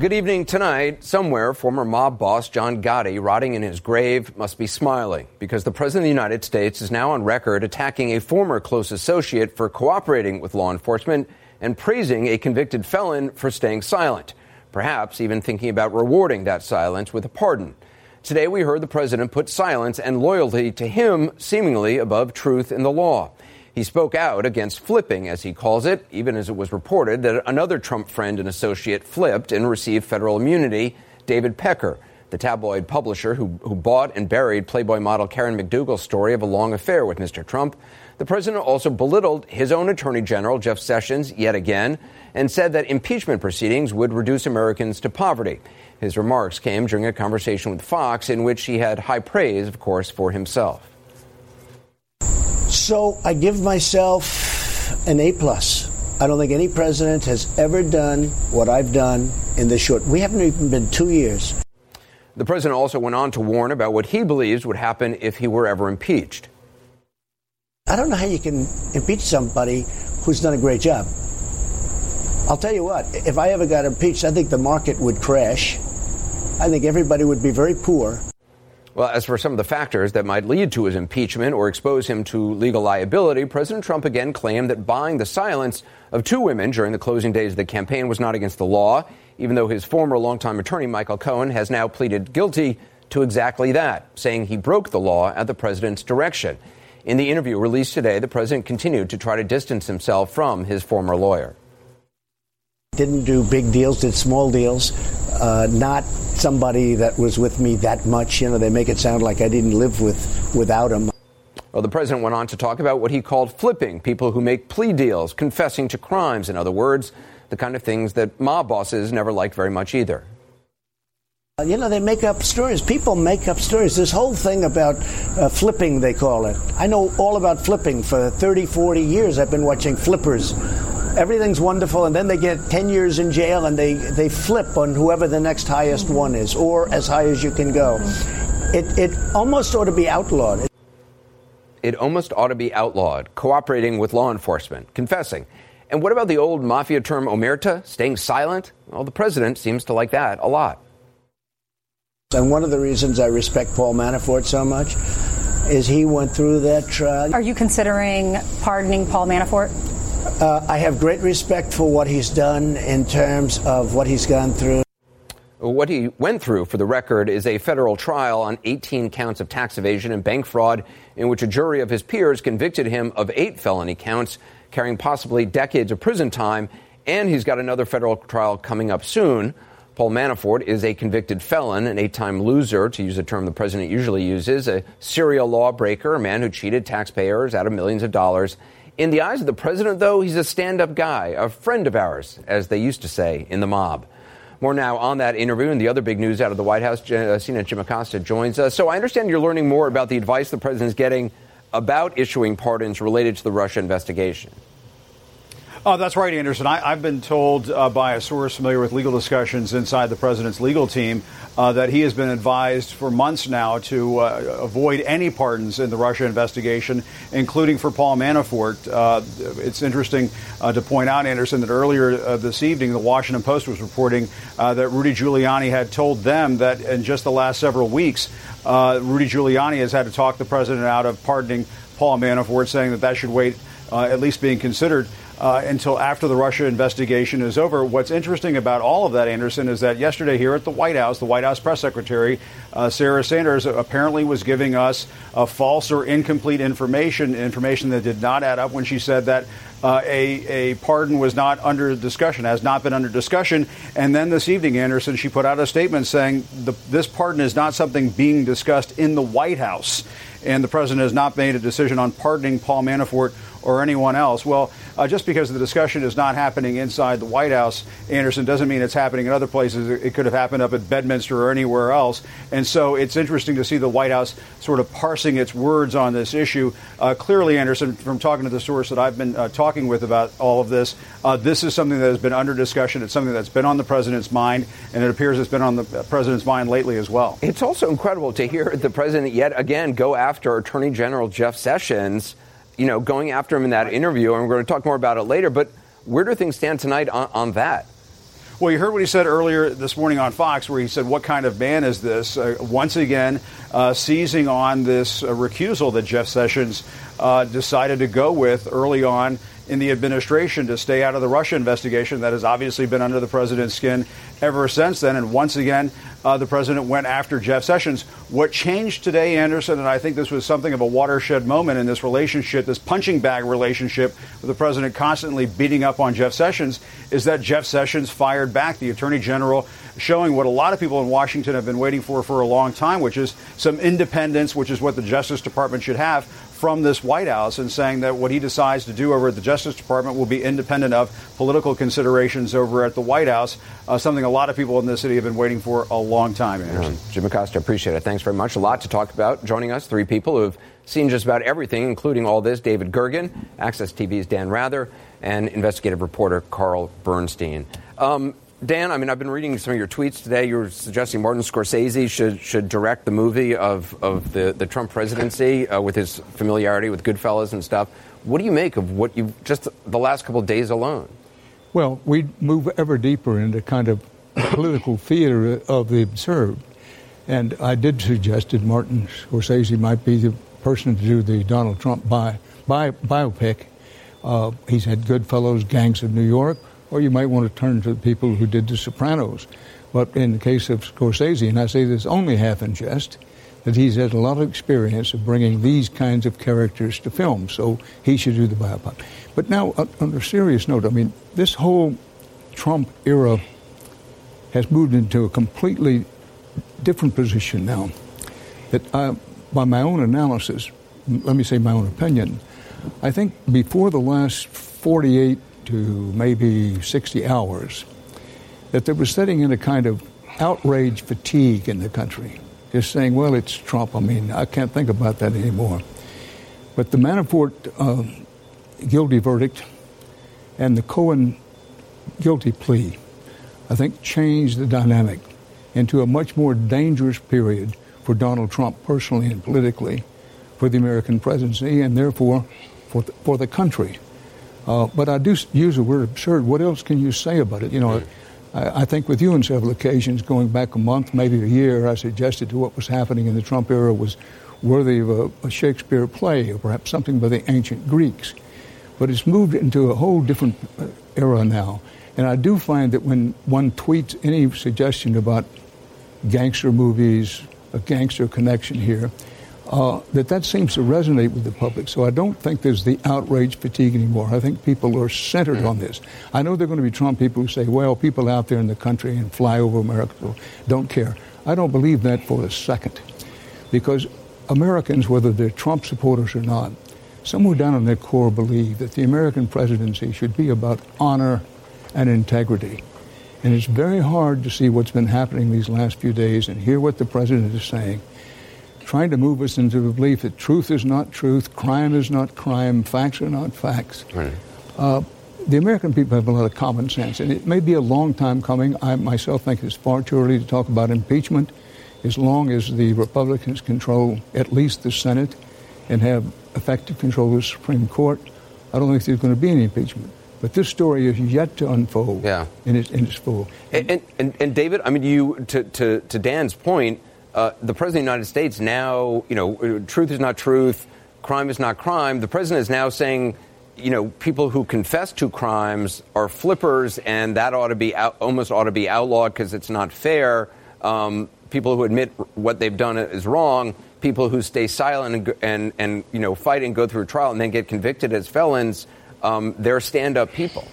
Good evening tonight. Somewhere, former mob boss John Gotti, rotting in his grave, must be smiling because the President of the United States is now on record attacking a former close associate for cooperating with law enforcement and praising a convicted felon for staying silent perhaps even thinking about rewarding that silence with a pardon. Today, we heard the president put silence and loyalty to him seemingly above truth in the law. He spoke out against flipping, as he calls it, even as it was reported that another Trump friend and associate flipped and received federal immunity, David Pecker, the tabloid publisher who, who bought and buried Playboy model Karen McDougal's story of a long affair with Mr. Trump. The president also belittled his own attorney general, Jeff Sessions, yet again, and said that impeachment proceedings would reduce Americans to poverty. His remarks came during a conversation with Fox in which he had high praise, of course, for himself. So I give myself an A plus. I don't think any president has ever done what I've done in this short. We haven't even been two years. The president also went on to warn about what he believes would happen if he were ever impeached. I don't know how you can impeach somebody who's done a great job. I'll tell you what, if I ever got impeached, I think the market would crash. I think everybody would be very poor. Well, as for some of the factors that might lead to his impeachment or expose him to legal liability, President Trump again claimed that buying the silence of two women during the closing days of the campaign was not against the law, even though his former longtime attorney, Michael Cohen, has now pleaded guilty to exactly that, saying he broke the law at the president's direction. In the interview released today, the president continued to try to distance himself from his former lawyer. Didn't do big deals, did small deals. Uh, not somebody that was with me that much. You know, they make it sound like I didn't live with without him. Well, the president went on to talk about what he called flipping people who make plea deals, confessing to crimes, in other words, the kind of things that mob bosses never liked very much either. Uh, you know, they make up stories. People make up stories. This whole thing about uh, flipping, they call it. I know all about flipping. For 30, 40 years, I've been watching flippers everything's wonderful, and then they get 10 years in jail and they, they flip on whoever the next highest mm-hmm. one is, or as high as you can go. It, it almost ought to be outlawed. It almost ought to be outlawed, cooperating with law enforcement, confessing. And what about the old mafia term omerta, staying silent? Well, the president seems to like that a lot. And one of the reasons I respect Paul Manafort so much is he went through that trial. Are you considering pardoning Paul Manafort? Uh, I have great respect for what he's done in terms of what he's gone through. What he went through, for the record, is a federal trial on 18 counts of tax evasion and bank fraud, in which a jury of his peers convicted him of eight felony counts, carrying possibly decades of prison time. And he's got another federal trial coming up soon. Paul Manafort is a convicted felon, an eight time loser, to use a term the president usually uses, a serial lawbreaker, a man who cheated taxpayers out of millions of dollars in the eyes of the president, though, he's a stand up guy, a friend of ours, as they used to say in the mob. More now on that interview and the other big news out of the White House. Uh, Jim Acosta joins us. So I understand you're learning more about the advice the president is getting about issuing pardons related to the Russia investigation. Oh, that's right, Anderson. I, have been told uh, by a source familiar with legal discussions inside the president's legal team uh, that he has been advised for months now to uh, avoid any pardons in the Russia investigation, including for Paul Manafort. Uh, it's interesting uh, to point out, Anderson, that earlier uh, this evening, the Washington Post was reporting that Rudy Giuliani had told them that in just the last several weeks, Rudy Giuliani has had to talk the president out of pardoning Paul Manafort, saying that that should wait uh, at least being considered uh, until after the Russia investigation is over. What's interesting about all of that, Anderson, is that yesterday here at the White House, the White House press secretary, uh, Sarah Sanders, apparently was giving us false or incomplete information, information that did not add up when she said that uh, a, a pardon was not under discussion, has not been under discussion. And then this evening, Anderson, she put out a statement saying the, this pardon is not something being discussed in the White House. And the president has not made a decision on pardoning Paul Manafort or anyone else. Well, uh, just because the discussion is not happening inside the White House, Anderson, doesn't mean it's happening in other places. It could have happened up at Bedminster or anywhere else. And so it's interesting to see the White House sort of parsing its words on this issue. Uh, clearly, Anderson, from talking to the source that I've been uh, talking with about all of this, uh, this is something that has been under discussion. It's something that's been on the president's mind, and it appears it's been on the president's mind lately as well. It's also incredible to hear the president yet again go after Attorney General Jeff Sessions you know, going after him in that interview, and we're going to talk more about it later. But where do things stand tonight on, on that? Well, you heard what he said earlier this morning on Fox, where he said, What kind of man is this? Uh, once again, uh, seizing on this uh, recusal that Jeff Sessions uh, decided to go with early on in the administration to stay out of the Russia investigation that has obviously been under the president's skin ever since then. And once again, uh, the president went after Jeff Sessions. What changed today, Anderson, and I think this was something of a watershed moment in this relationship, this punching bag relationship with the president constantly beating up on Jeff Sessions, is that Jeff Sessions fired back the attorney general, showing what a lot of people in Washington have been waiting for for a long time, which is some independence, which is what the Justice Department should have from this White House and saying that what he decides to do over at the Justice Department will be independent of political considerations over at the White House, uh, something a lot of people in this city have been waiting for a long time. Yeah. Jim Acosta, appreciate it. Thanks very much. A lot to talk about. Joining us, three people who have seen just about everything, including all this David Gergen, AXS TV's Dan Rather, and investigative reporter Carl Bernstein. Um, Dan, I mean, I've been reading some of your tweets today. You were suggesting Martin Scorsese should should direct the movie of, of the, the Trump presidency uh, with his familiarity with Goodfellas and stuff. What do you make of what you've just the last couple of days alone? Well, we move ever deeper into kind of political theater of the absurd. And I did suggest that Martin Scorsese might be the person to do the Donald Trump bi, bi, biopic. Uh, he's had Goodfellas, Gangs of New York or you might want to turn to the people who did The Sopranos. But in the case of Scorsese, and I say this only half in jest, that he's had a lot of experience of bringing these kinds of characters to film, so he should do the biopic. But now, on a serious note, I mean, this whole Trump era has moved into a completely different position now. That I, by my own analysis, let me say my own opinion, I think before the last 48 to maybe 60 hours, that there was setting in a kind of outrage fatigue in the country. Just saying, well, it's Trump. I mean, I can't think about that anymore. But the Manafort uh, guilty verdict and the Cohen guilty plea, I think, changed the dynamic into a much more dangerous period for Donald Trump personally and politically, for the American presidency, and therefore for the, for the country. Uh, but I do use the word absurd. What else can you say about it? You know, I, I, think with you on several occasions, going back a month, maybe a year, I suggested to what was happening in the Trump era was worthy of a, a Shakespeare play or perhaps something by the ancient Greeks. But it's moved into a whole different uh, era now. And I do find that when one tweets any suggestion about gangster movies, a gangster connection here, uh, that that seems to resonate with the public. So I don't think there's the outrage fatigue anymore. I think people are centered mm. on this. I know there are going to be Trump people who say, well, people out there in the country and fly over America don't care. I don't believe that for a second. Because Americans, whether they're Trump supporters or not, somewhere down in their core believe that the American presidency should be about honor and integrity. And it's very hard to see what's been happening these last few days and hear what the president is saying trying to move us into the belief that truth is not truth, crime is not crime, facts are not facts. Right. Uh, the American people have a lot of common sense, and it may be a long time coming. I myself think it's far too early to talk about impeachment. As long as the Republicans control at least the Senate and have effective control of the Supreme Court, I don't think there's going to be any impeachment. But this story is yet to unfold yeah. in, its, in its full. And, and, and, David, I mean, you to, to, to Dan's point, uh, the president of the United States now, you know, truth is not truth, crime is not crime. The president is now saying you know, people who confess to crimes are flippers, and that ought to be out, almost ought to be outlawed because it's not fair. Um, people who admit what they've done is wrong. People who stay silent and, and, and you know fight and go through a trial and then get convicted as felons, um, they're stand-up people.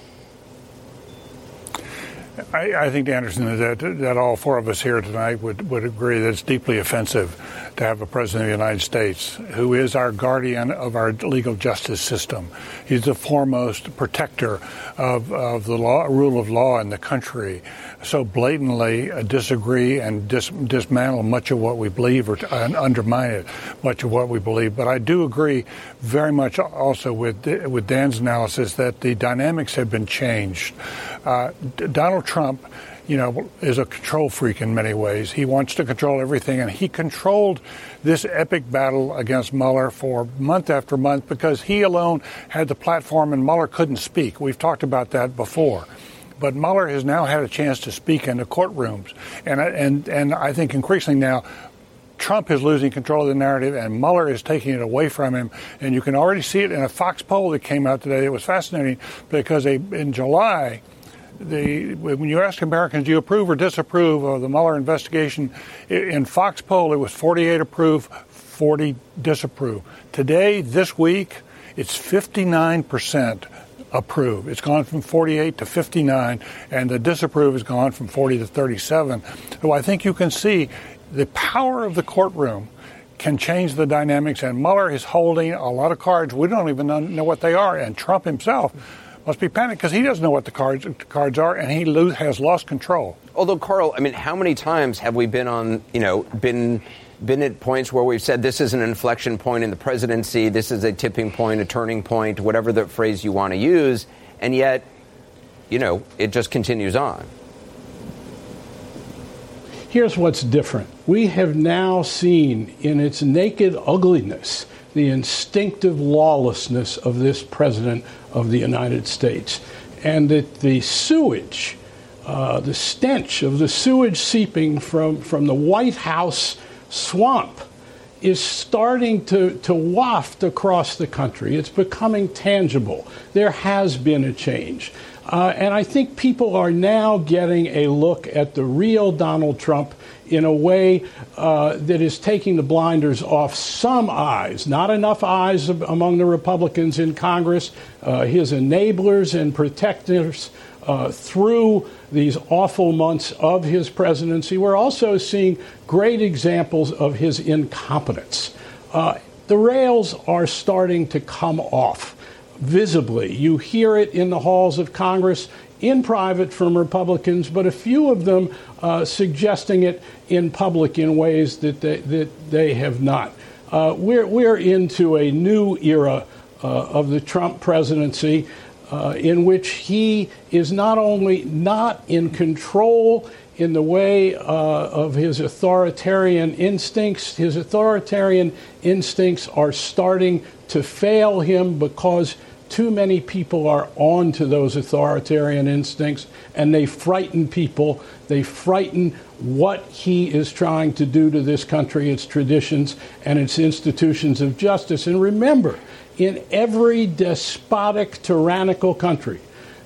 I, I, think, Anderson, that, that all four of us here tonight would, would agree that it's deeply offensive to have a president of the United States who is our guardian of our legal justice system. He's the foremost protector of, of the law, rule of law in the country. So blatantly uh, disagree and dis, dismantle much of what we believe or uh, undermine it, much of what we believe. But I do agree very much also with with Dan's analysis that the dynamics have been changed. Uh, Donald Trump you know, is a control freak in many ways. He wants to control everything, and he controlled this epic battle against Mueller for month after month because he alone had the platform, and Mueller couldn't speak. We've talked about that before. But Mueller has now had a chance to speak in the courtrooms, and and and I think increasingly now Trump is losing control of the narrative and Mueller is taking it away from him. And you can already see it in a Fox poll that came out today. It was fascinating because they, in July, the, when you ask Americans, do you approve or disapprove of the Mueller investigation? In Fox poll, it was 48 approve, 40 disapprove. Today, this week, it's 59 percent approve. It's gone from 48 to 59, and the disapprove has gone from 40 to 37. So I think you can see the power of the courtroom can change the dynamics, and Mueller is holding a lot of cards. We don't even know what they are, and Trump himself must be panicked because he doesn't know what the cards cards are, and he lose, has lost control. Although, Carl, I mean, how many times have we been on, you know, been been at points where we've said this is an inflection point in the presidency, this is a tipping point, a turning point, whatever the phrase you want to use, and yet, you know, it just continues on. Here's what's different. We have now seen in its naked ugliness the instinctive lawlessness of this president of the United States. And that the sewage, uh, the stench of the sewage seeping from, from the White House swamp is starting to, to waft across the country. It's becoming tangible. There has been a change. Uh, and I think people are now getting a look at the real Donald Trump in a way uh, that is taking the blinders off some eyes, not enough eyes among the Republicans in Congress, uh, his enablers and protectors uh, through these awful months of his presidency. We're also seeing great examples of his incompetence. Uh, the rails are starting to come off visibly. You hear it in the halls of Congress in private from Republicans, but a few of them uh, suggesting it in public in ways that they, that they have not. Uh, we're, we're into a new era uh, of the Trump presidency uh, in which he is not only not in control in the way uh, of his authoritarian instincts, his authoritarian instincts are starting to fail him because too many people are on to those authoritarian instincts and they frighten people. They frighten what he is trying to do to this country, its traditions, and its institutions of justice. And remember, in every despotic, tyrannical country,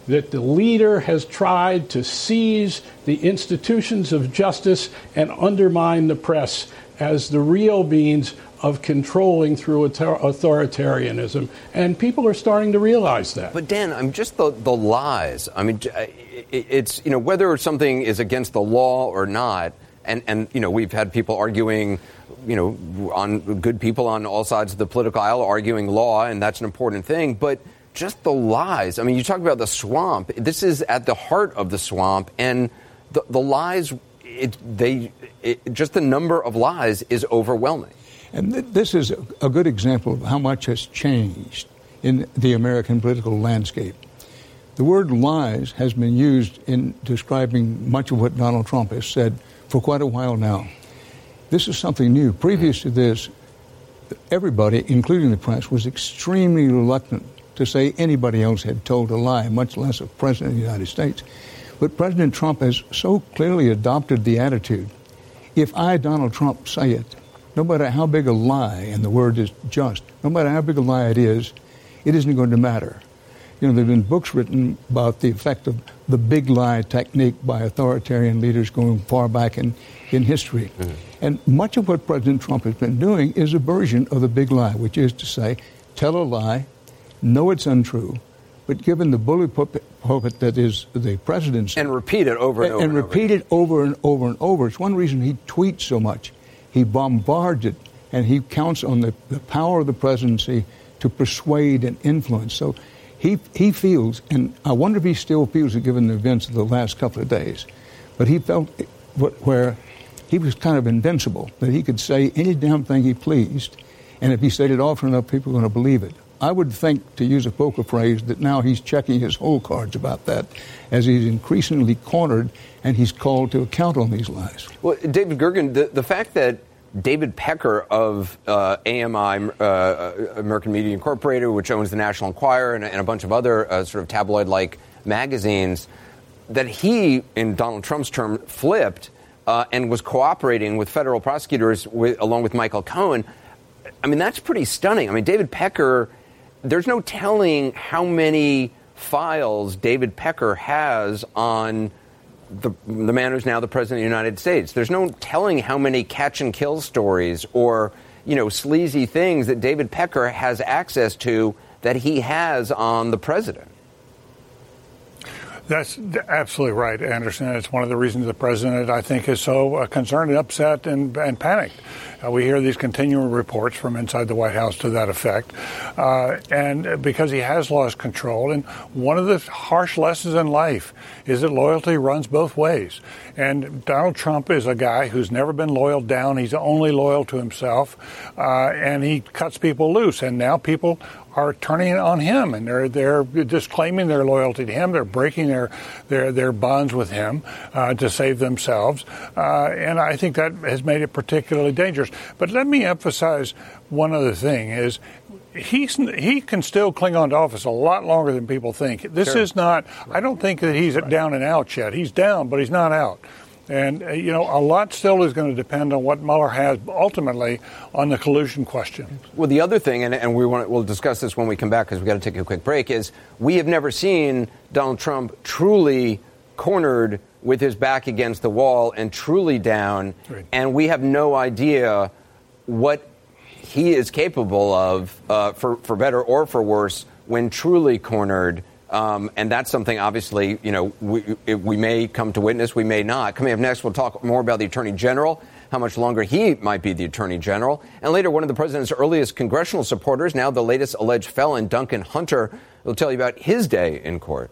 that the leader has tried to seize the institutions of justice and undermine the press as the real means of controlling through authoritarianism. And people are starting to realize that. But, Dan, I'm just the, the lies. I mean, it's, you know, whether something is against the law or not, and, and you know, we've had people arguing, you know, on good people on all sides of the political aisle arguing law, and that's an important thing. But just the lies. I mean, you talk about the swamp. This is at the heart of the swamp, and the, the lies. It, they it, just the number of lies is overwhelming. And th- this is a good example of how much has changed in the American political landscape. The word lies has been used in describing much of what Donald Trump has said for quite a while now. This is something new. Previous to this, everybody, including the press, was extremely reluctant to say anybody else had told a lie, much less a president of the United States. But President Trump has so clearly adopted the attitude if I, Donald Trump, say it, no matter how big a lie, and the word is just, no matter how big a lie it is, it isn't going to matter. You know, there have been books written about the effect of the big lie technique by authoritarian leaders going far back in, in history. Mm-hmm. And much of what President Trump has been doing is a version of the big lie, which is to say, tell a lie, know it's untrue, but given the bully pulpit that is the presidency. And repeat it over and, and over. And, repeat over. it over and over and over. It's one reason he tweets so much. He bombards it, and he counts on the, the power of the presidency to persuade and influence. So he, he feels, and I wonder if he still feels it given the events of the last couple of days, but he felt where he was kind of invincible, that he could say any damn thing he pleased, and if he said it often enough, people were going to believe it. I would think, to use a poker phrase, that now he's checking his hole cards about that as he's increasingly cornered and he's called to account on these lies. Well, David Gergen, the, the fact that David Pecker of uh, AMI, uh, American Media Incorporated, which owns the National Enquirer and, and a bunch of other uh, sort of tabloid like magazines, that he, in Donald Trump's term, flipped uh, and was cooperating with federal prosecutors with, along with Michael Cohen. I mean, that's pretty stunning. I mean, David Pecker there's no telling how many files David Pecker has on the, the man who's now the president of the United States. There's no telling how many catch and kill stories or you know sleazy things that David Pecker has access to that he has on the president. That's absolutely right, Anderson. It's one of the reasons the president, I think, is so uh, concerned and upset and, and panicked. Uh, we hear these continual reports from inside the White House to that effect. Uh, and because he has lost control. And one of the harsh lessons in life is that loyalty runs both ways. And Donald Trump is a guy who's never been loyal down. He's only loyal to himself. Uh, and he cuts people loose. And now people are turning on him and they're they're disclaiming their loyalty to him. They're breaking their their their bonds with him uh, to save themselves, uh, and I think that has made it particularly dangerous. But let me emphasize one other thing: is he's he can still cling on to office a lot longer than people think. This sure. is not. I don't think that he's right. down and out yet. He's down, but he's not out. And, uh, you know, a lot still is going to depend on what Mueller has ultimately on the collusion question. Well, the other thing, and, and we want we'll discuss this when we come back because we've got to take a quick break, is we have never seen Donald Trump truly cornered with his back against the wall and truly down. Right. And we have no idea what he is capable of, uh, for, for better or for worse, when truly cornered um, and that's something, obviously, you know, we, we may come to witness, we may not. Coming up next, we'll talk more about the Attorney General, how much longer he might be the Attorney General. And later, one of the president's earliest congressional supporters, now the latest alleged felon, Duncan Hunter, will tell you about his day in court.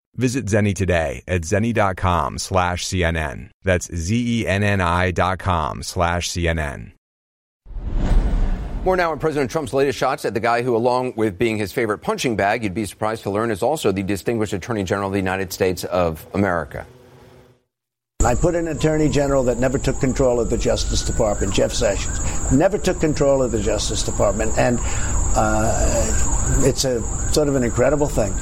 Visit Zenni today at zenni.com slash CNN. That's Z-E-N-N-I dot com slash CNN. More now on President Trump's latest shots at the guy who, along with being his favorite punching bag, you'd be surprised to learn is also the distinguished Attorney General of the United States of America. I put an attorney general that never took control of the Justice Department, Jeff Sessions, never took control of the Justice Department, and uh, it's a sort of an incredible thing.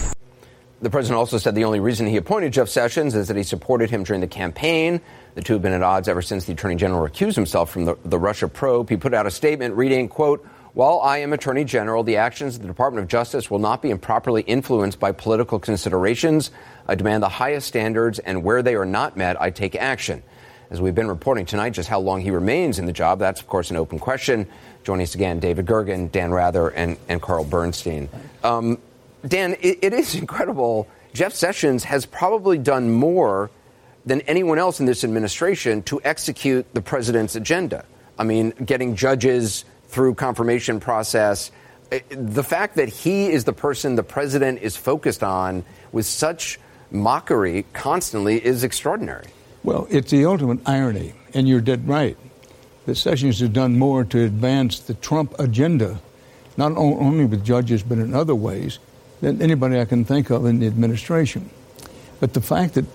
The president also said the only reason he appointed Jeff Sessions is that he supported him during the campaign. The two have been at odds ever since the attorney general recused himself from the, the Russia probe. He put out a statement reading, quote, while I am Attorney General, the actions of the Department of Justice will not be improperly influenced by political considerations. I demand the highest standards, and where they are not met, I take action. As we've been reporting tonight, just how long he remains in the job, that's, of course, an open question. Joining us again, David Gergen, Dan Rather, and, and Carl Bernstein. Um, Dan, it, it is incredible. Jeff Sessions has probably done more than anyone else in this administration to execute the president's agenda. I mean, getting judges through confirmation process. The fact that he is the person the president is focused on with such mockery constantly is extraordinary. Well, it's the ultimate irony, and you're dead right. that Sessions has done more to advance the Trump agenda, not only with judges but in other ways, than anybody I can think of in the administration. But the fact that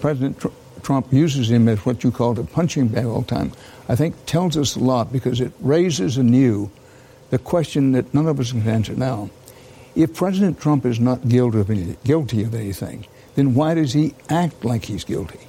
President Tr- Trump uses him as what you called a punching bag all the time, I think tells us a lot because it raises anew the question that none of us can answer now. If President Trump is not guilty of, any, guilty of anything, then why does he act like he's guilty?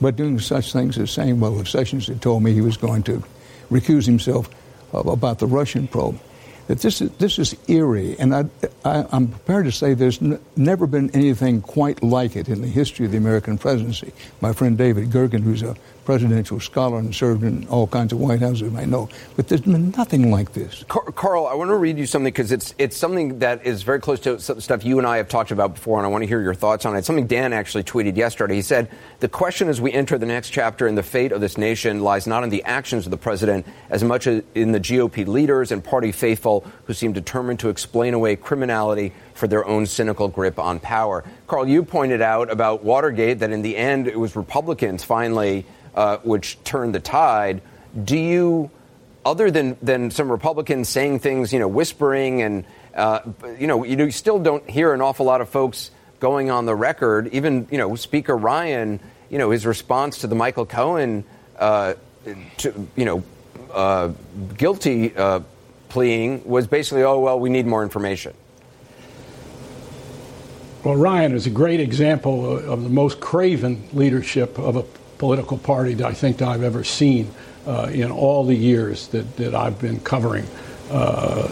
But doing such things as saying, well, if Sessions had told me he was going to recuse himself uh, about the Russian probe, that this is, this is eerie, and I, am prepared to say there's n- never been anything quite like it in the history of the American presidency. My friend David Gergen, who's a presidential scholar and served in all kinds of White Houses, might know, but there's been nothing like this. Carl, I want to read you something because it's it's something that is very close to stuff you and I have talked about before, and I want to hear your thoughts on it. Something Dan actually tweeted yesterday. He said, "The question as we enter the next chapter in the fate of this nation lies not in the actions of the president as much as in the GOP leaders and party faithful who seem determined to explain away criminality." For their own cynical grip on power. Carl, you pointed out about Watergate that in the end it was Republicans finally uh, which turned the tide. Do you, other than, than some Republicans saying things, you know, whispering and, uh, you know, you still don't hear an awful lot of folks going on the record. Even, you know, Speaker Ryan, you know, his response to the Michael Cohen, uh, to, you know, uh, guilty uh, pleading was basically, oh, well, we need more information. Well, Ryan is a great example of the most craven leadership of a political party that I think I've ever seen uh, in all the years that, that I've been covering uh,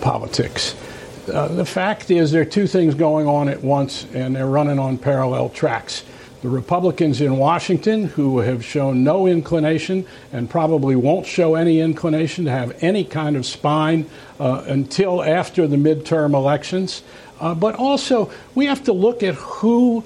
politics. Uh, the fact is, there are two things going on at once, and they're running on parallel tracks. The Republicans in Washington, who have shown no inclination and probably won't show any inclination to have any kind of spine uh, until after the midterm elections. Uh, but also, we have to look at who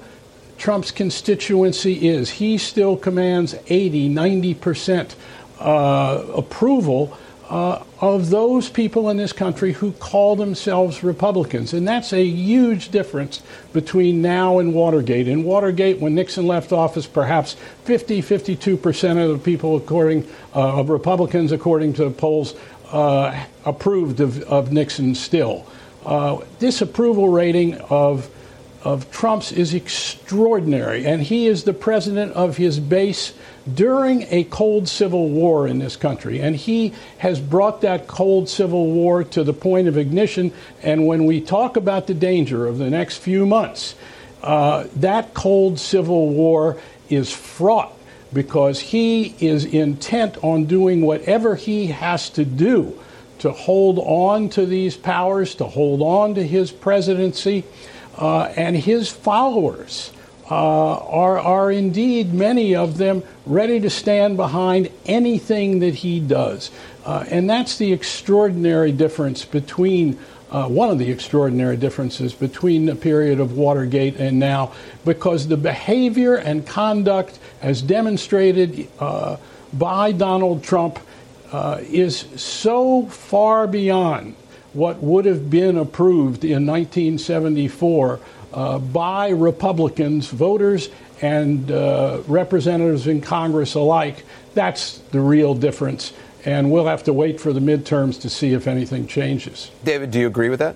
Trump's constituency is. He still commands 80, 90% uh, approval uh, of those people in this country who call themselves Republicans. And that's a huge difference between now and Watergate. In Watergate, when Nixon left office, perhaps 50, 52% of the people, according uh, of Republicans, according to polls, uh, approved of, of, Nixon still. Uh, this approval rating of of Trump's is extraordinary, and he is the president of his base during a cold civil war in this country. And he has brought that cold civil war to the point of ignition. And when we talk about the danger of the next few months, uh, that cold civil war is fraught because he is intent on doing whatever he has to do to hold on to these powers, to hold on to his presidency. Uh, and his followers uh, are, are indeed, many of them, ready to stand behind anything that he does. Uh, and that's the extraordinary difference between. Uh, one of the extraordinary differences between the period of Watergate and now, because the behavior and conduct, as demonstrated uh, by Donald Trump, uh, is so far beyond what would have been approved in 1974 uh, by Republicans, voters, and uh, representatives in Congress alike. That's the real difference. And we'll have to wait for the midterms to see if anything changes. David, do you agree with that?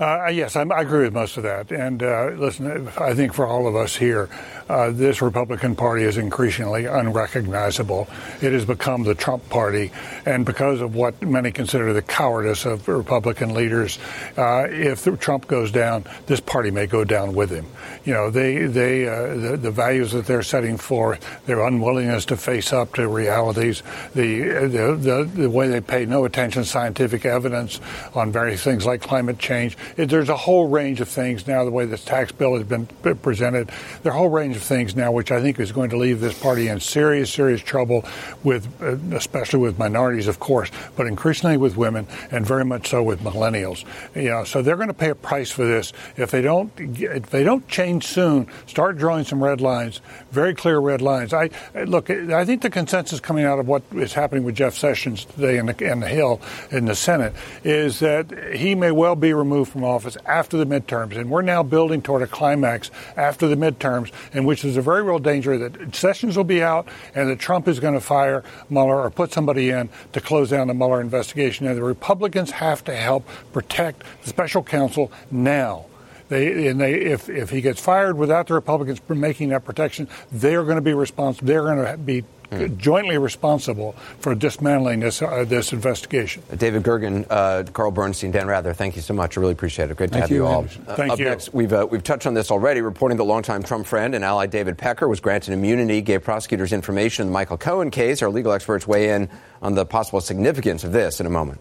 Uh, yes, I, I, agree with most of that. And uh, listen, I think for all of us here, uh, this Republican Party is increasingly unrecognizable. It has become the Trump Party, and because of what many consider the cowardice of Republican leaders, uh, if Trump goes down, this party may go down with him. You know, they they uh, the, the, values that they're setting forth, their unwillingness to face up to realities, the the the, the way they pay no attention to scientific evidence on various things like climate change. There's a whole range of things now. The way this tax bill has been presented, there are a whole range of things now, which I think is going to leave this party in serious, serious trouble with, uh, especially with minorities, of course, but increasingly with women, and very much so with millennials. You know, so they're going to pay a price for this if they don't if they don't change soon. Start drawing some red lines, very clear red lines. I look. I think the consensus coming out of what is happening with Jeff Sessions today in the, in the Hill in the Senate is that he may well be removed from from office after the midterms. And we're now building toward a climax after the midterms, in which there's a very real danger that Sessions will be out and that Trump is going to fire Mueller or put somebody in to close down the Mueller investigation. And the Republicans have to help protect the special counsel now. They, and they, if, if he gets fired without the Republicans making that protection, they're going to be responsible. They're going to be mm. jointly responsible for dismantling this uh, this investigation. David Gergen, uh, Carl Bernstein, Dan Rather, thank you so much. I really appreciate it. Great to thank have you, you all. Uh, thank up you. Next, we've uh, we've touched on this already. Reporting that longtime Trump friend and ally David Pecker was granted immunity, gave prosecutors information in the Michael Cohen case. Our legal experts weigh in on the possible significance of this in a moment.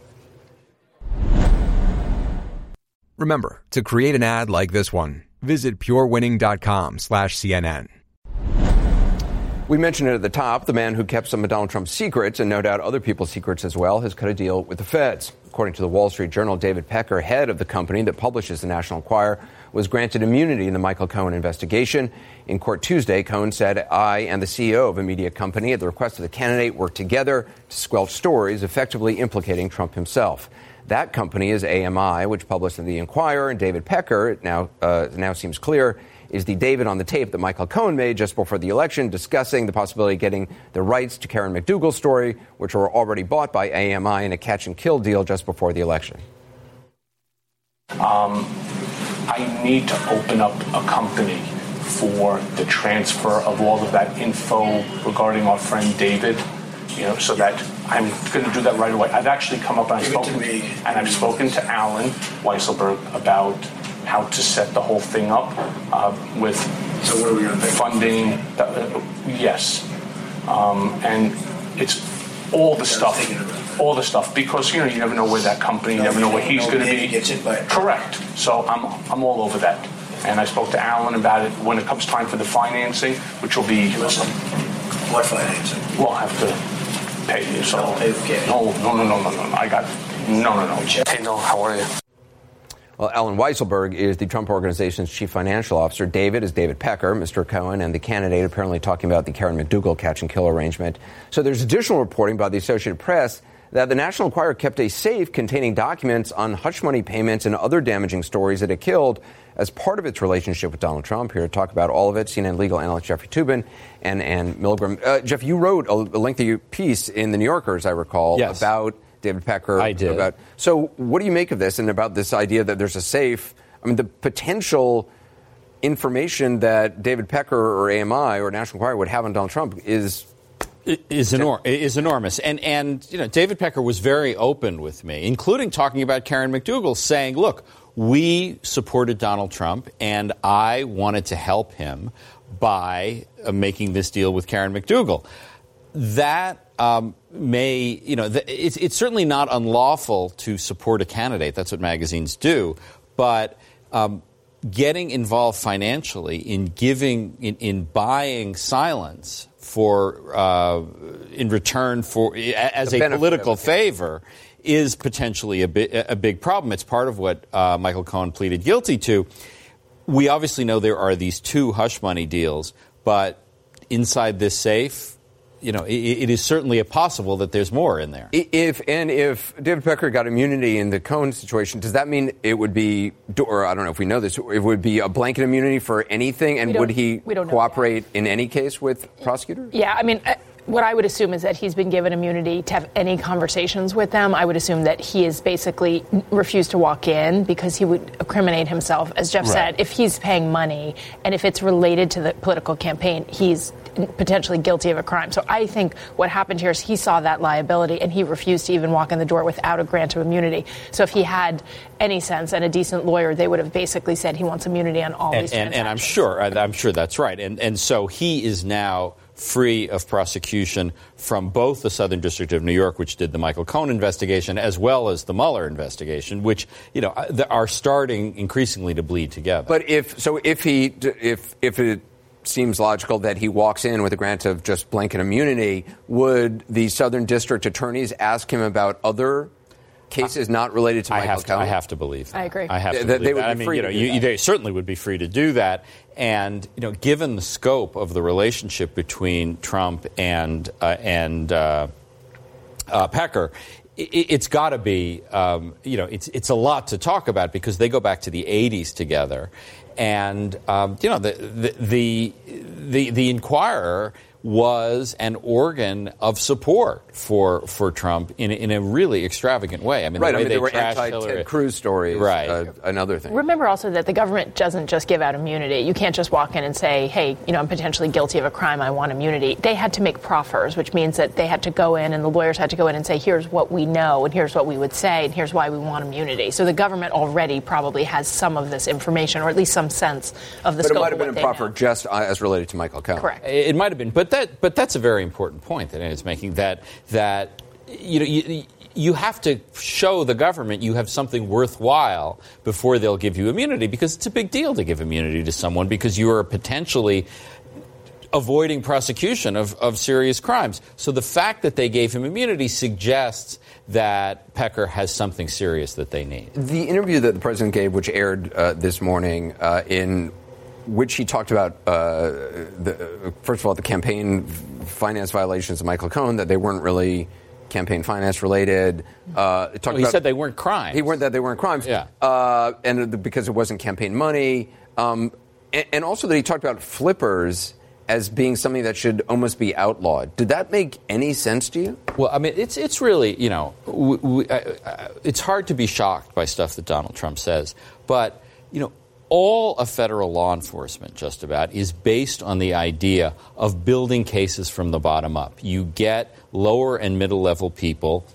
Remember, to create an ad like this one, visit purewinning.com slash CNN. We mentioned it at the top. The man who kept some of Donald Trump's secrets, and no doubt other people's secrets as well, has cut a deal with the feds. According to the Wall Street Journal, David Pecker, head of the company that publishes the National Enquirer, was granted immunity in the Michael Cohen investigation. In court Tuesday, Cohen said, I and the CEO of a media company, at the request of the candidate, worked together to squelch stories effectively implicating Trump himself. That company is AMI, which published in the Enquirer, and David Pecker, it now, uh, now seems clear, is the David on the tape that Michael Cohen made just before the election, discussing the possibility of getting the rights to Karen McDougal's story, which were already bought by AMI in a catch and kill deal just before the election. Um, I need to open up a company for the transfer of all of that info regarding our friend David you know, so that I'm going to do that right away. I've actually come up and I've spoken, and I've spoken to Allen Weisselberg about how to set the whole thing up uh, with so what are we going to funding. That, uh, yes, um, and it's all the stuff, all the stuff, because you know you never know where that company, you never know where he's going to be. Correct. So I'm I'm all over that. And I spoke to Allen about it when it comes time for the financing, which will be. Listen, what financing? We'll have to pay you. So no, no, no, no, no, no. I got no, no, no. Hey, no. How are you? Well, Allen Weisselberg is the Trump Organization's chief financial officer. David is David Pecker, Mr. Cohen, and the candidate apparently talking about the Karen McDougal catch and kill arrangement. So there's additional reporting by the Associated Press that the National Enquirer kept a safe containing documents on hush money payments and other damaging stories that it killed as part of its relationship with Donald Trump. Here to talk about all of it, CNN legal analyst Jeffrey Toobin and Ann Milgram. Uh, Jeff, you wrote a, a, lengthy piece in the New Yorker, as I recall, yes. about David Pecker. I did. About, so, what do you make of this and about this idea that there's a safe? I mean, the potential information that David Pecker or AMI or National Enquirer would have on Donald Trump is is, enor- is enormous. And, and, you know, David Pecker was very open with me, including talking about Karen McDougal, saying, look, we supported Donald Trump, and I wanted to help him by uh, making this deal with Karen McDougal. That um, may, you know, th- it's, it's certainly not unlawful to support a candidate. That's what magazines do. But um, getting involved financially in giving, in, in buying silence for uh, in return for as a political favor is potentially a, bi- a, big problem. It's part of what uh, Michael Cohen pleaded guilty to. We obviously know there are these two hush money deals, but inside this safe, you know, it, it is certainly a possible that there's more in there. If and if David Pecker got immunity in the Cohen situation, does that mean it would be, or I don't know if we know this, it would be a blanket immunity for anything, and would he cooperate in any case with prosecutors? Yeah, I mean. What I would assume is that he's been given immunity to have any conversations with them. I would assume that he has basically refused to walk in because he would incriminate himself. As Jeff right. said, if he's paying money and if it's related to the political campaign, he's potentially guilty of a crime. So I think what happened here is he saw that liability and he refused to even walk in the door without a grant of immunity. So if he had any sense and a decent lawyer, they would have basically said he wants immunity on all and, these. And, and I'm sure, I'm sure that's right. And and so he is now free of prosecution from both the Southern District of New York, which did the Michael Cohen investigation, as well as the Mueller investigation, which you know uh, are starting increasingly to bleed together. But if so, if he if if it seems logical that he walks in with a grant of just blanket immunity. Would the Southern District attorneys ask him about other cases not related to I Michael have to, I have to believe. That. I agree. I have to they, believe would that. Be I free mean, you know, you, they certainly would be free to do that. And you know, given the scope of the relationship between Trump and uh, and uh, uh, Pecker, it, has got to be, um, you know, it's, it's a lot to talk about because they go back to the 80s together. And, um, you know, the, the, the, the, the Enquirer was an organ of support for for Trump in, in a really extravagant way. I mean, right. The I mean, they there were anti-Ted Cruz stories. Right. Uh, another thing. Remember also that the government doesn't just give out immunity. You can't just walk in and say, "Hey, you know, I'm potentially guilty of a crime. I want immunity." They had to make proffers, which means that they had to go in and the lawyers had to go in and say, "Here's what we know, and here's what we would say, and here's why we want immunity." So the government already probably has some of this information, or at least some sense of the but scope. it might have been what a proffer know. just uh, as related to Michael Cohen. Correct. It, it might have been, but that but that's a very important point that it's making. That that you know. You, you have to show the government you have something worthwhile before they'll give you immunity because it's a big deal to give immunity to someone because you are potentially avoiding prosecution of, of serious crimes. So the fact that they gave him immunity suggests that Pecker has something serious that they need. The interview that the president gave, which aired uh, this morning, uh, in which he talked about, uh, the, first of all, the campaign finance violations of Michael Cohen, that they weren't really campaign finance related. Uh, talked Well, he about, said they weren't crimes. He weren't that they weren't crimes. Yeah. Uh, and the, because it wasn't campaign money, um, and, and also that he talked about flippers as being something that should almost be outlawed. Did that make any sense to you? Well, I mean, it's it's really you know, we, we, uh, uh, it's hard to be shocked by stuff that Donald Trump says, but you know. All of federal law enforcement, just about, is based on the idea of building cases from the bottom up. You get lower and middle level people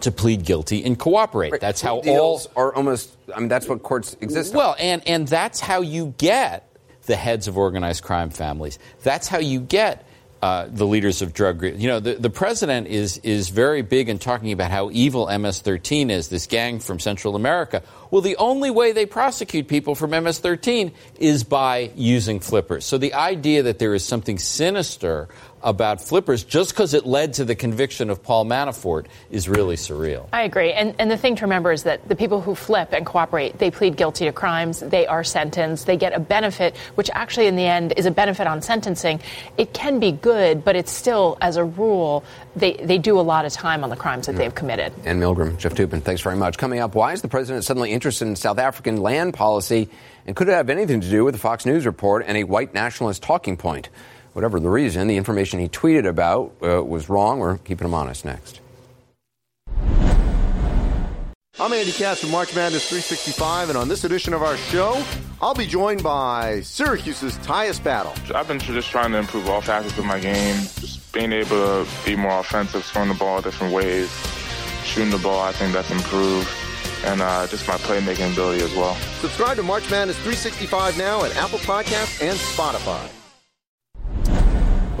to plead guilty and cooperate. Right. That's how all are almost. I mean, that's what courts exist. on. Well, and and that's how you get the heads of organized crime families. That's how you get uh, the leaders of drug. You know, the, the president is is very big in talking about how evil MS-13 is. This gang from Central America. Well, the only way they prosecute people from MS-13 is by using flippers. So the idea that there is something sinister about flippers just because it led to the conviction of Paul Manafort is really surreal. I agree. And, and the thing to remember is that the people who flip and cooperate, they plead guilty to crimes, they are sentenced, they get a benefit, which actually in the end is a benefit on sentencing. It can be good, but it's still, as a rule, they, they do a lot of time on the crimes that hmm. they've committed. Anne Milgram, Jeff Toobin, thanks very much. Coming up, why is the president suddenly interested in South African land policy? And could it have anything to do with the Fox News report and a white nationalist talking point? Whatever the reason, the information he tweeted about uh, was wrong. We're keeping him honest next. I'm Andy Katz from March Madness 365, and on this edition of our show, I'll be joined by Syracuse's Tyus Battle. I've been just trying to improve all facets of my game, just being able to be more offensive, throwing the ball different ways, shooting the ball. I think that's improved, and uh, just my playmaking ability as well. Subscribe to March Madness 365 now at Apple Podcasts and Spotify.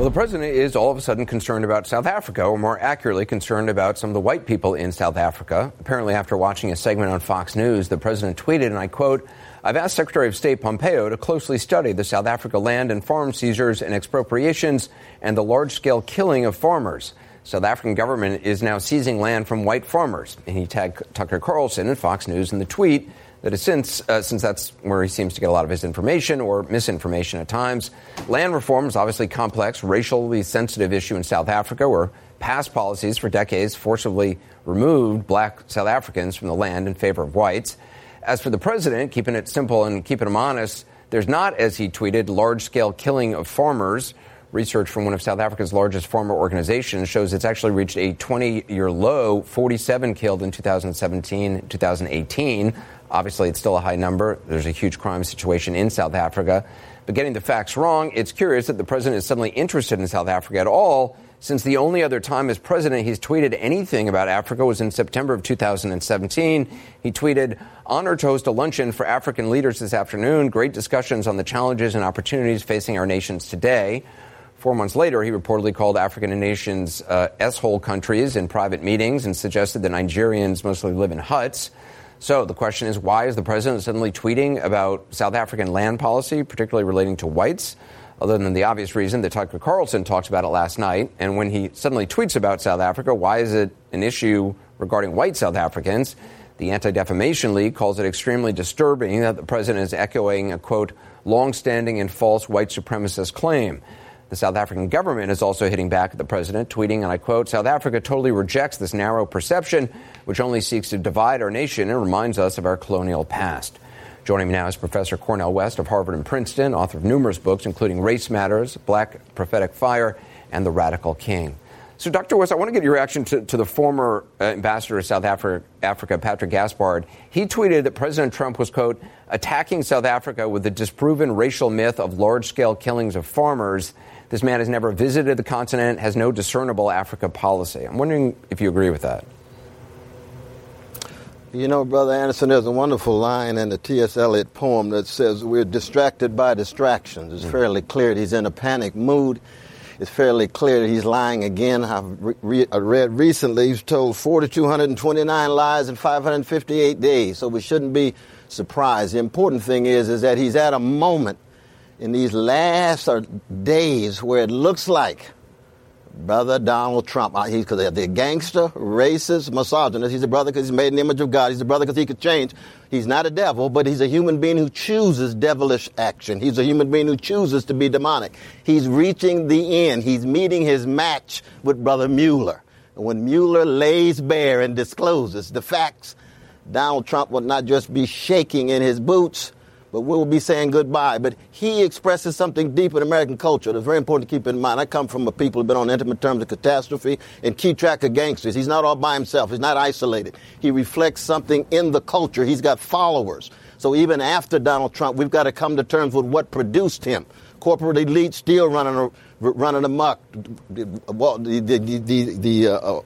Well, the president is all of a sudden concerned about South Africa, or more accurately, concerned about some of the white people in South Africa. Apparently, after watching a segment on Fox News, the president tweeted, and I quote, I've asked Secretary of State Pompeo to closely study the South Africa land and farm seizures and expropriations and the large scale killing of farmers. South African government is now seizing land from white farmers. And he tagged Tucker Carlson and Fox News in the tweet that is since, uh, since that's where he seems to get a lot of his information or misinformation at times. Land reform is obviously a complex, racially sensitive issue in South Africa, where past policies for decades forcibly removed black South Africans from the land in favor of whites. As for the president, keeping it simple and keeping him honest, there's not, as he tweeted, large scale killing of farmers. Research from one of South Africa's largest farmer organizations shows it's actually reached a 20 year low 47 killed in 2017, 2018. Obviously, it's still a high number. There's a huge crime situation in South Africa. But getting the facts wrong, it's curious that the president is suddenly interested in South Africa at all, since the only other time as president he's tweeted anything about Africa was in September of 2017. He tweeted, Honored to host a luncheon for African leaders this afternoon. Great discussions on the challenges and opportunities facing our nations today. Four months later, he reportedly called African nations uh, S-hole countries in private meetings and suggested that Nigerians mostly live in huts. So the question is, why is the president suddenly tweeting about South African land policy, particularly relating to whites? Other than the obvious reason that Tucker Carlson talked about it last night. And when he suddenly tweets about South Africa, why is it an issue regarding white South Africans? The Anti Defamation League calls it extremely disturbing that the president is echoing a quote, long-standing and false white supremacist claim. The South African government is also hitting back at the president, tweeting, and I quote, South Africa totally rejects this narrow perception, which only seeks to divide our nation and reminds us of our colonial past. Joining me now is Professor Cornel West of Harvard and Princeton, author of numerous books, including Race Matters, Black Prophetic Fire, and The Radical King. So, Dr. West, I want to get your reaction to, to the former uh, ambassador to South Africa, Africa, Patrick Gaspard. He tweeted that President Trump was, quote, attacking South Africa with the disproven racial myth of large scale killings of farmers. This man has never visited the continent, has no discernible Africa policy. I'm wondering if you agree with that. You know, Brother Anderson, there's a wonderful line in the T.S. Eliot poem that says, We're distracted by distractions. It's mm. fairly clear that he's in a panic mood it's fairly clear that he's lying again. I've re- read recently he's told 4,229 lies in 558 days, so we shouldn't be surprised. The important thing is, is that he's at a moment in these last days where it looks like brother Donald Trump. Uh, he's the gangster, racist, misogynist. He's a brother because he's made in the image of God. He's a brother because he could change. He's not a devil, but he's a human being who chooses devilish action. He's a human being who chooses to be demonic. He's reaching the end. He's meeting his match with brother Mueller. And when Mueller lays bare and discloses the facts, Donald Trump will not just be shaking in his boots but we'll be saying goodbye. But he expresses something deep in American culture that's very important to keep in mind. I come from a people who've been on intimate terms of catastrophe and keep track of gangsters. He's not all by himself. He's not isolated. He reflects something in the culture. He's got followers. So even after Donald Trump, we've got to come to terms with what produced him. Corporate elite still running running amok. The the the, the uh,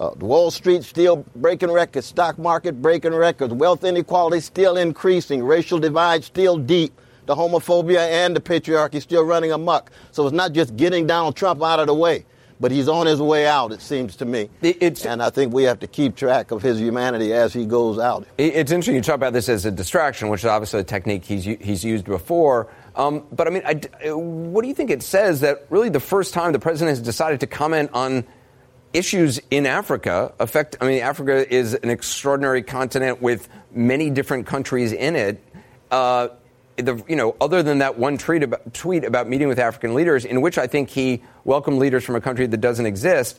uh, Wall Street still breaking records, stock market breaking records, wealth inequality still increasing, racial divide still deep, the homophobia and the patriarchy still running amok. So it's not just getting Donald Trump out of the way, but he's on his way out, it seems to me. It's, and I think we have to keep track of his humanity as he goes out. It's interesting you talk about this as a distraction, which is obviously a technique he's, he's used before. Um, but I mean, I, what do you think it says that really the first time the president has decided to comment on issues in Africa affect. I mean, Africa is an extraordinary continent with many different countries in it. Uh, the, you know, other than that one tweet about, tweet about meeting with African leaders, in which I think he welcomed leaders from a country that doesn't exist,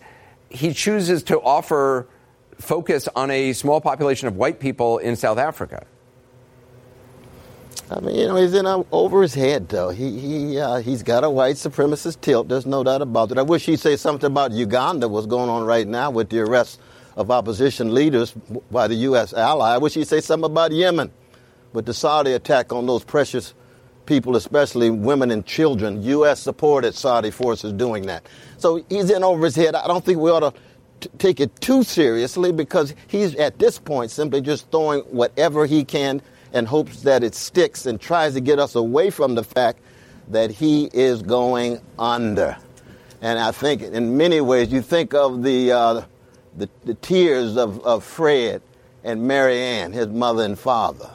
he chooses to offer focus on a small population of white people in South Africa. I mean, you know, he's in a, over his head, though. He he uh, he's got a white supremacist tilt. There's no doubt about it. I wish he'd say something about Uganda, what's going on right now with the arrest of opposition leaders by the U.S. ally. I wish he'd say something about Yemen, with the Saudi attack on those precious people, especially women and children. U.S. supported Saudi forces doing that. So he's in over his head. I don't think we ought to t- take it too seriously because he's at this point simply just throwing whatever he can and hopes that it sticks and tries to get us away from the fact that he is going under. And I think in many ways, you think of the, uh, the, the, tears of, of Fred and Mary Ann, his mother and father.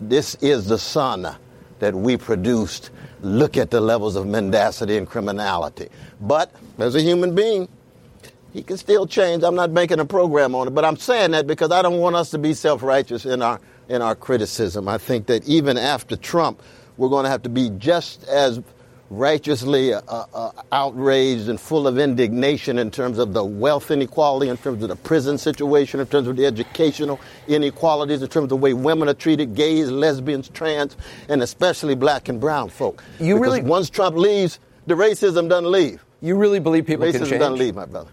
This is the son that we produced. Look at the levels of mendacity and criminality. But as a human being, he can still change. I'm not making a program on it, but I'm saying that because I don't want us to be self righteous in our in our criticism. I think that even after Trump, we're going to have to be just as righteously uh, uh, outraged and full of indignation in terms of the wealth inequality, in terms of the prison situation, in terms of the educational inequalities, in terms of the way women are treated, gays, lesbians, trans, and especially black and brown folk. You because really once Trump leaves, the racism doesn't leave. You really believe people racism can change? doesn't leave, my brother.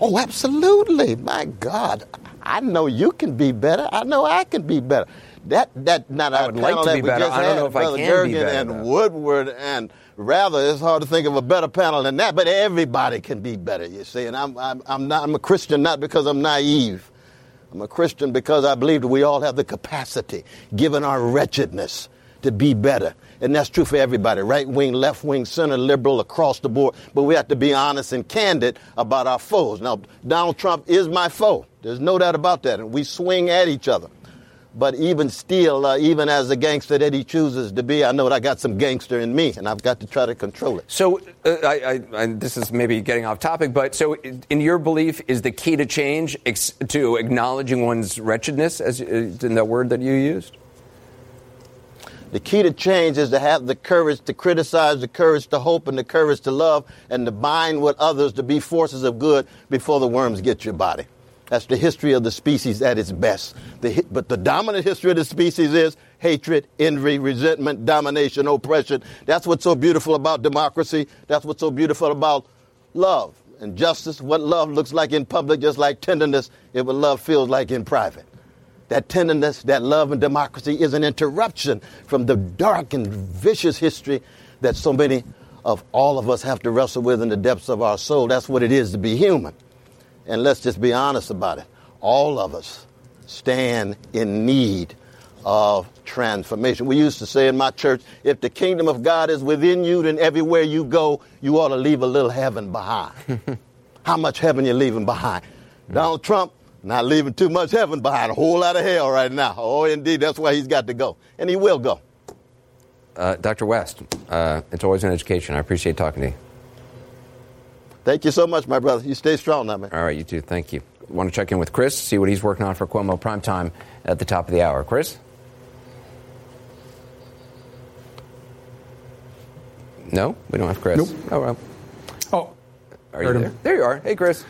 Oh, absolutely. My God. I know you can be better. I know I can be better. That that not I would like to be better. I don't know if Brother I can Gergen be better. and though. Woodward and rather it's hard to think of a better panel than that. But everybody can be better. You see, and I'm I'm, I'm not I'm a Christian not because I'm naive. I'm a Christian because I believe that we all have the capacity, given our wretchedness, to be better. And that's true for everybody right wing, left wing, center, liberal, across the board. But we have to be honest and candid about our foes. Now, Donald Trump is my foe. There's no doubt about that. And we swing at each other. But even still, uh, even as a gangster that he chooses to be, I know that I got some gangster in me, and I've got to try to control it. So, uh, I, I, this is maybe getting off topic, but so, in your belief, is the key to change ex- to acknowledging one's wretchedness, as uh, in that word that you used? The key to change is to have the courage to criticize, the courage to hope, and the courage to love, and to bind with others to be forces of good before the worms get your body. That's the history of the species at its best. The, but the dominant history of the species is hatred, envy, resentment, domination, oppression. That's what's so beautiful about democracy. That's what's so beautiful about love and justice. What love looks like in public, just like tenderness, is what love feels like in private. That tenderness, that love and democracy is an interruption from the dark and vicious history that so many of all of us have to wrestle with in the depths of our soul. That's what it is to be human. And let's just be honest about it. All of us stand in need of transformation. We used to say in my church, if the kingdom of God is within you, then everywhere you go, you ought to leave a little heaven behind. How much heaven you leaving behind? Hmm. Donald Trump not leaving too much heaven behind, a whole lot of hell right now. Oh, indeed, that's why he's got to go. And he will go. Uh, Dr. West, uh, it's always an education. I appreciate talking to you. Thank you so much, my brother. You stay strong now, man. All right, you too. Thank you. Want to check in with Chris, see what he's working on for Cuomo Primetime at the top of the hour. Chris? No, we don't have Chris. Nope. Oh, well. Oh, are you there? There you are. Hey, Chris.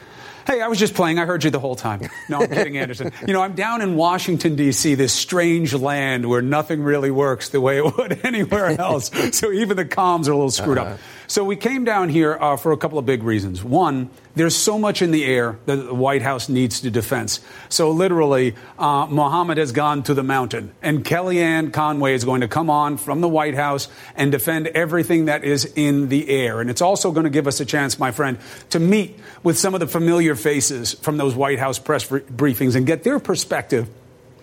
Hey, I was just playing. I heard you the whole time. No, I'm kidding, Anderson. You know, I'm down in Washington, D.C., this strange land where nothing really works the way it would anywhere else. so even the comms are a little screwed uh-huh. up. So we came down here uh, for a couple of big reasons. One, there's so much in the air that the White House needs to defense. So literally, uh, Mohammed has gone to the mountain, and Kellyanne Conway is going to come on from the White House and defend everything that is in the air. And it's also going to give us a chance, my friend, to meet with some of the familiar faces from those White House press briefings and get their perspective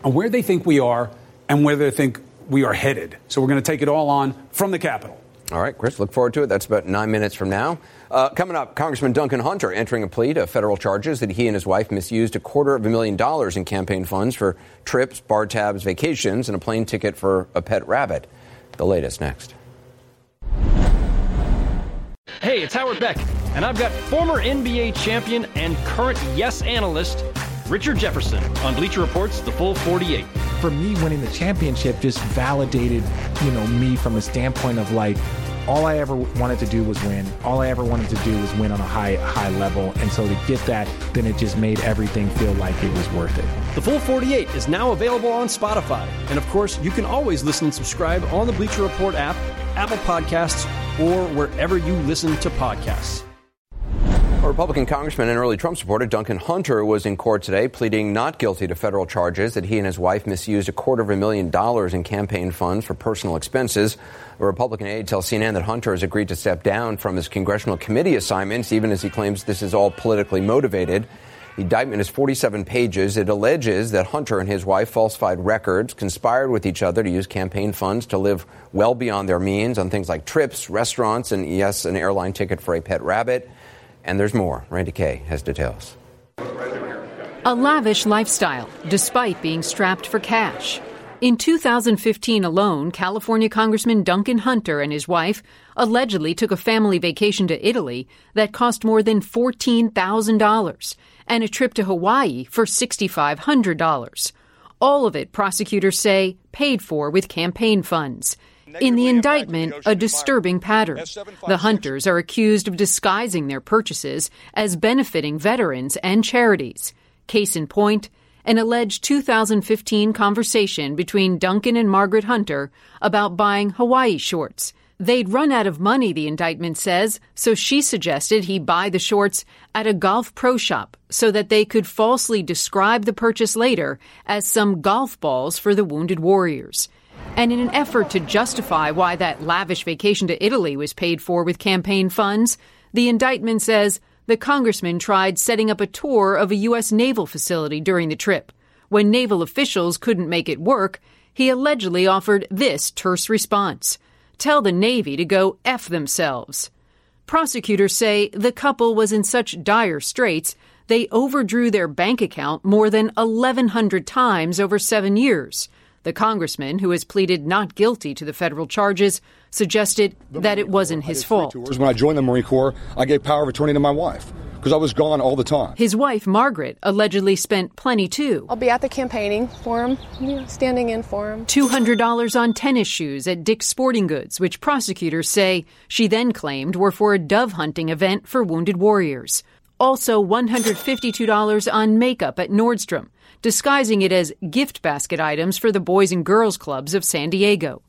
on where they think we are and where they think we are headed. So we're going to take it all on from the Capitol. All right, Chris, look forward to it. That's about nine minutes from now. Uh, coming up, Congressman Duncan Hunter entering a plea to federal charges that he and his wife misused a quarter of a million dollars in campaign funds for trips, bar tabs, vacations, and a plane ticket for a pet rabbit. The latest next. Hey, it's Howard Beck, and I've got former NBA champion and current Yes analyst Richard Jefferson on Bleacher Report's The Full 48 for me, winning the championship just validated, you know, me from a standpoint of like, all I ever wanted to do was win. All I ever wanted to do was win on a high high level. And so to get that, then it just made everything feel like it was worth it. The full 48 is now available on Spotify. And of course, you can always listen and subscribe on the Bleacher Report app, Apple Podcasts, or wherever you listen to podcasts. Republican congressman and early Trump supporter Duncan Hunter was in court today pleading not guilty to federal charges that he and his wife misused a quarter of a million dollars in campaign funds for personal expenses. A Republican aide tells CNN that Hunter has agreed to step down from his congressional committee assignments, even as he claims this is all politically motivated. The indictment is 47 pages. It alleges that Hunter and his wife falsified records, conspired with each other to use campaign funds to live well beyond their means on things like trips, restaurants, and yes, an airline ticket for a pet rabbit. And there's more. Randi Kaye has details. A lavish lifestyle, despite being strapped for cash. In 2015 alone, California Congressman Duncan Hunter and his wife allegedly took a family vacation to Italy that cost more than $14,000 and a trip to Hawaii for $6,500. All of it, prosecutors say, paid for with campaign funds. In the indictment, a disturbing pattern. The hunters are accused of disguising their purchases as benefiting veterans and charities. Case in point, an alleged 2015 conversation between Duncan and Margaret Hunter about buying Hawaii shorts. They'd run out of money, the indictment says, so she suggested he buy the shorts at a golf pro shop so that they could falsely describe the purchase later as some golf balls for the wounded warriors. And in an effort to justify why that lavish vacation to Italy was paid for with campaign funds, the indictment says the congressman tried setting up a tour of a U.S. naval facility during the trip. When naval officials couldn't make it work, he allegedly offered this terse response Tell the Navy to go F themselves. Prosecutors say the couple was in such dire straits they overdrew their bank account more than 1,100 times over seven years. The congressman, who has pleaded not guilty to the federal charges, suggested that it wasn't his fault. When I joined the Marine Corps, I gave power of attorney to my wife because I was gone all the time. His wife, Margaret, allegedly spent plenty too. I'll be at the campaigning for him, you know, standing in for him. $200 on tennis shoes at Dick's Sporting Goods, which prosecutors say she then claimed were for a dove hunting event for wounded warriors. Also, $152 on makeup at Nordstrom, disguising it as gift basket items for the Boys and Girls Clubs of San Diego.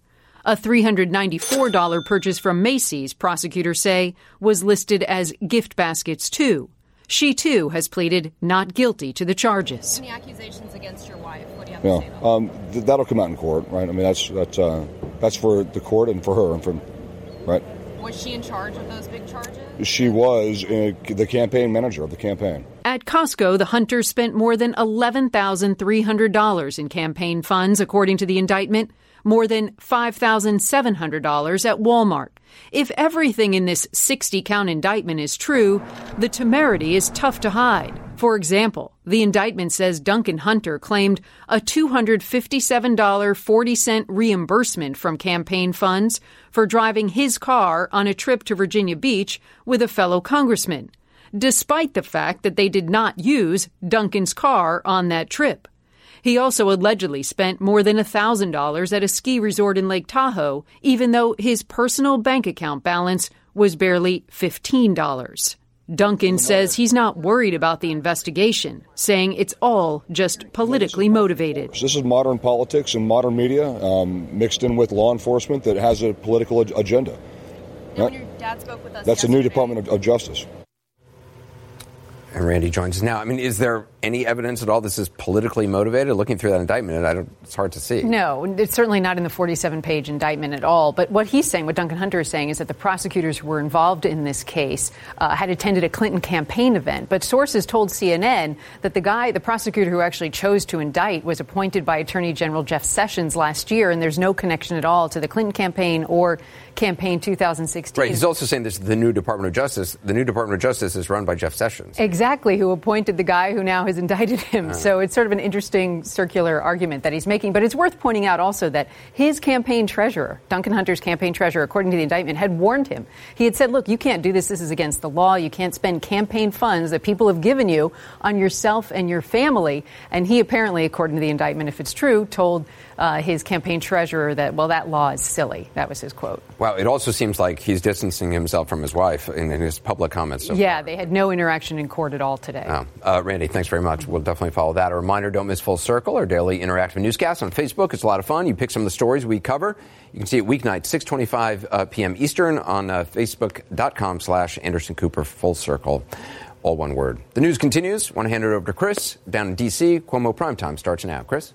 A $394 purchase from Macy's, prosecutors say, was listed as gift baskets too. She too has pleaded not guilty to the charges. Any accusations against your wife? What do you have Yeah, to say? um, th- that'll come out in court, right? I mean, that's that's uh, that's for the court and for her and for right. Was she in charge of those big charges? She was uh, the campaign manager of the campaign. At Costco, the hunters spent more than $11,300 in campaign funds, according to the indictment, more than $5,700 at Walmart. If everything in this 60 count indictment is true, the temerity is tough to hide. For example, the indictment says Duncan Hunter claimed a $257.40 reimbursement from campaign funds for driving his car on a trip to Virginia Beach with a fellow congressman, despite the fact that they did not use Duncan's car on that trip. He also allegedly spent more than $1,000 at a ski resort in Lake Tahoe, even though his personal bank account balance was barely $15. Duncan says he's not worried about the investigation, saying it's all just politically motivated. This is modern politics and modern media um, mixed in with law enforcement that has a political ag- agenda. when your dad spoke with us That's the new Department of, of Justice. And Randi joins us now. I mean, is there any evidence at all this is politically motivated? Looking through that indictment, it's hard to see. No, it's certainly not in the 47 page indictment at all. But what he's saying, what Duncan Hunter is saying, is that the prosecutors who were involved in this case uh, had attended a Clinton campaign event. But sources told CNN that the guy, the prosecutor who actually chose to indict, was appointed by Attorney General Jeff Sessions last year, and there's no connection at all to the Clinton campaign or campaign 2016. Right. He's also saying this is the new Department of Justice. The new Department of Justice is run by Jeff Sessions. Exactly, who appointed the guy who now has indicted him. Ah. So it's sort of an interesting circular argument that he's making. But it's worth pointing out also that his campaign treasurer, Duncan Hunter's campaign treasurer, according to the indictment, had warned him. He had said, look, you can't do this. This is against the law. You can't spend campaign funds that people have given you on yourself and your family. And he apparently, according to the indictment, if it's true, told uh, his campaign treasurer that, well, that law is silly. That was his quote. Well, it also seems like he's distancing himself from his wife in, in his public comments. So yeah, they had no interaction in court at all today. Oh. Uh, Randi, thanks very much. We'll definitely follow that. A reminder don't miss Full Circle, our daily interactive newscast on Facebook. It's a lot of fun. You pick some of the stories we cover. You can see it weeknight, 625 uh, p.m. Eastern on uh, facebook.com slash Anderson Cooper Full Circle. All one word. The news continues. Want to hand it over to Chris down in D.C. Cuomo Primetime starts now. Chris?